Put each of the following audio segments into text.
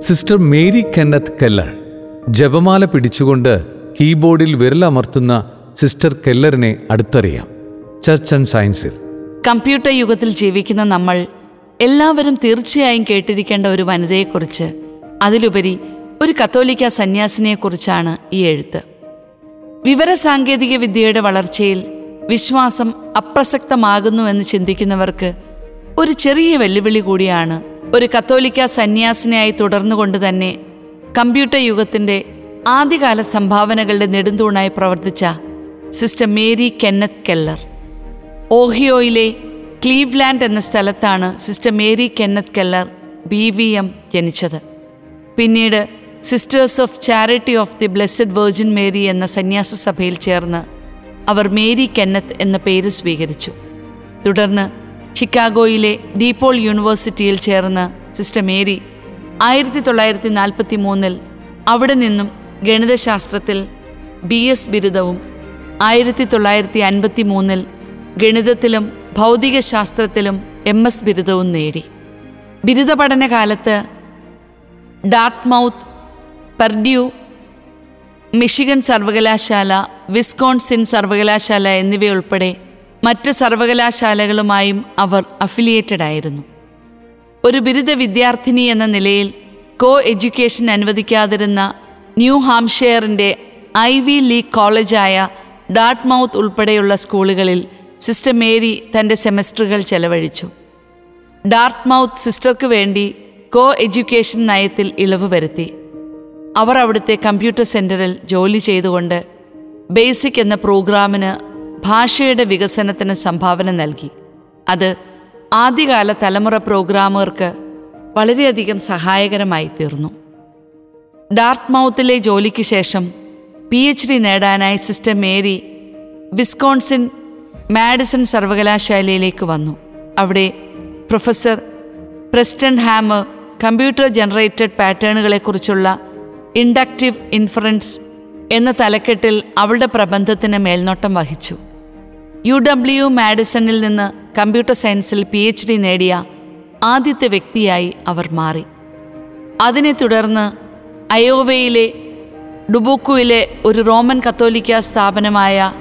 Sister Mary Kenneth Keller ജപമാല പിടിച്ചുകൊണ്ട് കീബോർഡിൽ വിരലമർത്തുന്ന സിസ്റ്റർ കെല്ലറിനെ അടുത്തറിയാം. ചർച്ച് ആൻഡ് സയൻസിൽ. കമ്പ്യൂട്ടർ യുഗത്തിൽ ജീവിക്കുന്ന നമ്മൾ എല്ലാവരും തീർച്ചയായും കേട്ടിരിക്കേണ്ട ഒരു വനിതയെക്കുറിച്ച് അതിലുപരി ഒരു കത്തോലിക്ക സന്യാസിനെക്കുറിച്ചാണ് ഈ എഴുത്ത്. വിവരസാങ്കേതിക വിദ്യയുടെ വളർച്ചയിൽ വിശ്വാസം അപ്രസക്തമാകുന്നുവെന്ന് ചിന്തിക്കുന്നവർക്ക് ഒരു ചെറിയ വെല്ലുവിളി കൂടിയാണ് ഒരു കത്തോലിക്ക സന്യാസിനിയായി തുടർന്നുകൊണ്ട് തന്നെ കമ്പ്യൂട്ടർ യുഗത്തിന്റെ ആദ്യകാല സംഭാവനകളുടെ നെടുന്തൂണായി പ്രവർത്തിച്ച സിസ്റ്റർ മേരി കെന്നത്ത് കെല്ലർ. ഓഹിയോയിലെ ക്ലീവ്ലാൻഡ് എന്ന സ്ഥലത്താണ് Sister Mary Kenneth Keller B V M ജനിച്ചത്. പിന്നീട് Sisters of Charity of the Blessed Virgin Mary എന്ന സന്യാസ സഭയിൽ ചേർന്ന് അവർ മേരി കെന്നത്ത് എന്ന പേര് സ്വീകരിച്ചു. തുടർന്ന് ചിക്കാഗോയിലെ ഡീപോൾ യൂണിവേഴ്സിറ്റിയിൽ ചേർന്ന് സിസ്റ്റർ മേരി ആയിരത്തി തൊള്ളായിരത്തി നാൽപ്പത്തി മൂന്നിൽ അവിടെ നിന്നും ഗണിതശാസ്ത്രത്തിൽ ബി എസ് ബിരുദവും ആയിരത്തി തൊള്ളായിരത്തി അൻപത്തി മൂന്നിൽ ഗണിതത്തിലും ഭൗതികശാസ്ത്രത്തിലും എം എസ് ബിരുദവും നേടി. ബിരുദ പഠനകാലത്ത് ഡാർട്ട്മൗത്ത് പെർഡ്യൂ മിഷിഗൺ സർവകലാശാല വിസ്കോൺസിൻ സർവകലാശാല എന്നിവയുൾപ്പെടെ മറ്റ് സർവകലാശാലകളുമായും അവർ അഫിലിയേറ്റഡ് ആയിരുന്നു. ഒരു ബിരുദ വിദ്യാർത്ഥിനി എന്ന നിലയിൽ കോ എഡ്യൂക്കേഷൻ അനുവദിക്കാതിരുന്ന ന്യൂ ഹാംഷെയറിന്റെ ഐ വി ലീഗ് കോളേജായ ഡാർട്ട്മൗത്ത് ഉൾപ്പെടെയുള്ള സ്കൂളുകളിൽ സിസ്റ്റർ മേരി തന്റെ സെമസ്റ്ററുകൾ ചെലവഴിച്ചു. ഡാർട്ട്മൗത്ത് സിസ്റ്റർക്ക് വേണ്ടി കോ എഡ്യൂക്കേഷൻ നയത്തിൽ ഇളവ് വരുത്തി. അവർ അവിടുത്തെ കമ്പ്യൂട്ടർ സെന്ററിൽ ജോലി ചെയ്തുകൊണ്ട് ബേസിക് എന്ന പ്രോഗ്രാമിന് ഭാഷയുടെ വികസനത്തിന് സംഭാവന നൽകി. അത് ആദ്യകാല തലമുറ പ്രോഗ്രാമർക്ക് വളരെയധികം സഹായകരമായി തീർന്നു. ഡാർട്ട്മൗത്തിലെ ജോലിക്ക് ശേഷം പി എച്ച് ഡി നേടാനായി സിസ്റ്റർ മേരി വിസ്കോൺസിൻ മാഡിസൺ സർവകലാശാലയിലേക്ക് വന്നു. അവിടെ professor Preston Hammer computer generated പാറ്റേണുകളെക്കുറിച്ചുള്ള inductive inference എന്ന തലക്കെട്ടിൽ അവളുടെ പ്രബന്ധത്തിന് മേൽനോട്ടം വഹിച്ചു. യു ഡബ്ല്യു മാഡിസണിൽ നിന്ന് കമ്പ്യൂട്ടർ സയൻസിൽ പി എച്ച് ഡി നേടിയ ആദ്യത്തെ വ്യക്തിയായി അവർ മാറി. അതിനെ തുടർന്ന് അയോവയിലെ ഡുബൂക്കുവിലെ ഒരു റോമൻ കത്തോലിക്ക സ്ഥാപനമായ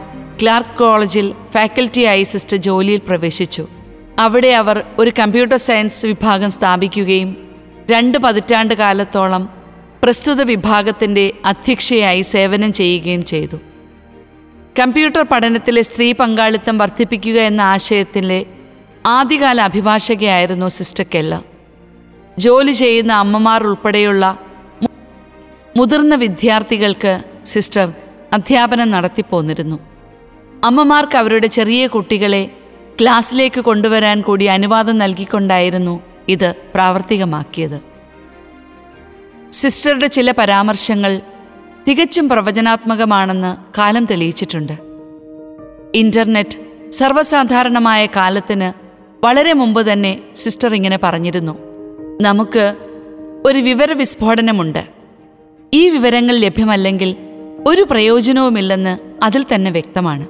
ക്ലാർക്ക് കോളേജിൽ ഫാക്കൽറ്റി ആയി സിസ്റ്റർ ജോലിയിൽ പ്രവേശിച്ചു. അവിടെ അവർ ഒരു കമ്പ്യൂട്ടർ സയൻസ് വിഭാഗം സ്ഥാപിക്കുകയും രണ്ട് പതിറ്റാണ്ട് കാലത്തോളം പ്രസ്തുത വിഭാഗത്തിന്റെ അധ്യക്ഷയായി സേവനം ചെയ്യുകയും ചെയ്തു. കമ്പ്യൂട്ടർ പഠനത്തിലെ സ്ത്രീ പങ്കാളിത്തം വർദ്ധിപ്പിക്കുക എന്ന ആശയത്തിലെ ആദ്യകാല അഭിഭാഷകയായിരുന്നു സിസ്റ്റർ കെല്ല ജോലി ചെയ്യുന്ന അമ്മമാർ ഉൾപ്പെടെയുള്ള മുതിർന്ന വിദ്യാർത്ഥികൾക്ക് സിസ്റ്റർ അധ്യാപനം നടത്തിപ്പോന്നിരുന്നു. അമ്മമാർക്ക് അവരുടെ ചെറിയ കുട്ടികളെ ക്ലാസ്സിലേക്ക് കൊണ്ടുവരാൻ കൂടി അനുവാദം നൽകിക്കൊണ്ടായിരുന്നു ഇത് പ്രാവർത്തികമാക്കിയത്. സിസ്റ്ററുടെ ചില പരാമർശങ്ങൾ തികച്ചും പ്രവചനാത്മകമാണെന്ന് കാലം തെളിയിച്ചിട്ടുണ്ട്. ഇന്റർനെറ്റ് സർവസാധാരണമായ കാലത്തിന് വളരെ മുമ്പ് തന്നെ സിസ്റ്റർ ഇങ്ങനെ പറഞ്ഞിരുന്നു. നമുക്ക് ഒരു വിവര വിസ്ഫോടനമുണ്ട് ഈ വിവരങ്ങൾ ലഭ്യമല്ലെങ്കിൽ ഒരു പ്രയോജനവുമില്ലെന്ന് അതിൽ തന്നെ വ്യക്തമാണ്.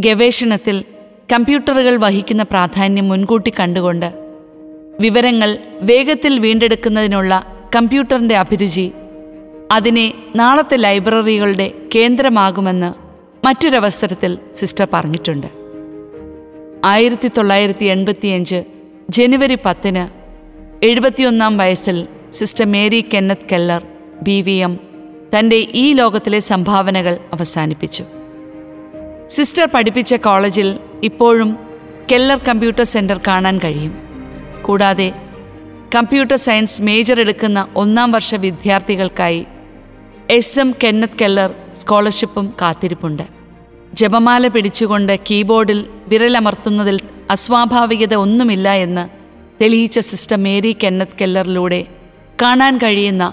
ഗവേഷണത്തിൽ കമ്പ്യൂട്ടറുകൾ വഹിക്കുന്ന പ്രാധാന്യം മുൻകൂട്ടി കണ്ടുകൊണ്ട് വിവരങ്ങൾ വേഗത്തിൽ വീണ്ടെടുക്കുന്നതിനുള്ള കമ്പ്യൂട്ടറിന്റെ അഭിരുചി അതിനെ നാളത്തെ ലൈബ്രറികളുടെ കേന്ദ്രമാകുമെന്ന് മറ്റൊരവസരത്തിൽ സിസ്റ്റർ പറഞ്ഞിട്ടുണ്ട്. ആയിരത്തി തൊള്ളായിരത്തി എൺപത്തിയഞ്ച് ജനുവരി പത്തിന് എഴുപത്തിയൊന്നാം വയസ്സിൽ Sister Mary Kenneth Keller B V M തന്റെ ഈ ലോകത്തിലെ സംഭാവനകൾ അവസാനിപ്പിച്ചു. സിസ്റ്റർ പഠിപ്പിച്ച കോളേജിൽ ഇപ്പോഴും കെല്ലർ കമ്പ്യൂട്ടർ സെന്റർ കാണാൻ കഴിയും. കൂടാതെ കമ്പ്യൂട്ടർ സയൻസ് മേജർ എടുക്കുന്ന ഒന്നാം വർഷ വിദ്യാർത്ഥികൾക്കായി എസ് എം കെന്നത്ത് കെല്ലർ സ്കോളർഷിപ്പും കാത്തിരിപ്പുണ്ട്. ജപമാല പിടിച്ചുകൊണ്ട് കീബോർഡിൽ വിരലമർത്തുന്നതിൽ അസ്വാഭാവികത ഒന്നുമില്ല എന്ന് തെളിയിച്ച സിസ്റ്റർ മേരി കെന്നത്ത് കെല്ലറിലൂടെ കാണാൻ കഴിയുന്ന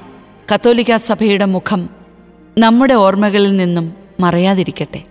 കത്തോലിക്ക സഭയുടെ മുഖം നമ്മുടെ ഓർമ്മകളിൽ നിന്നും മറയാതിരിക്കട്ടെ.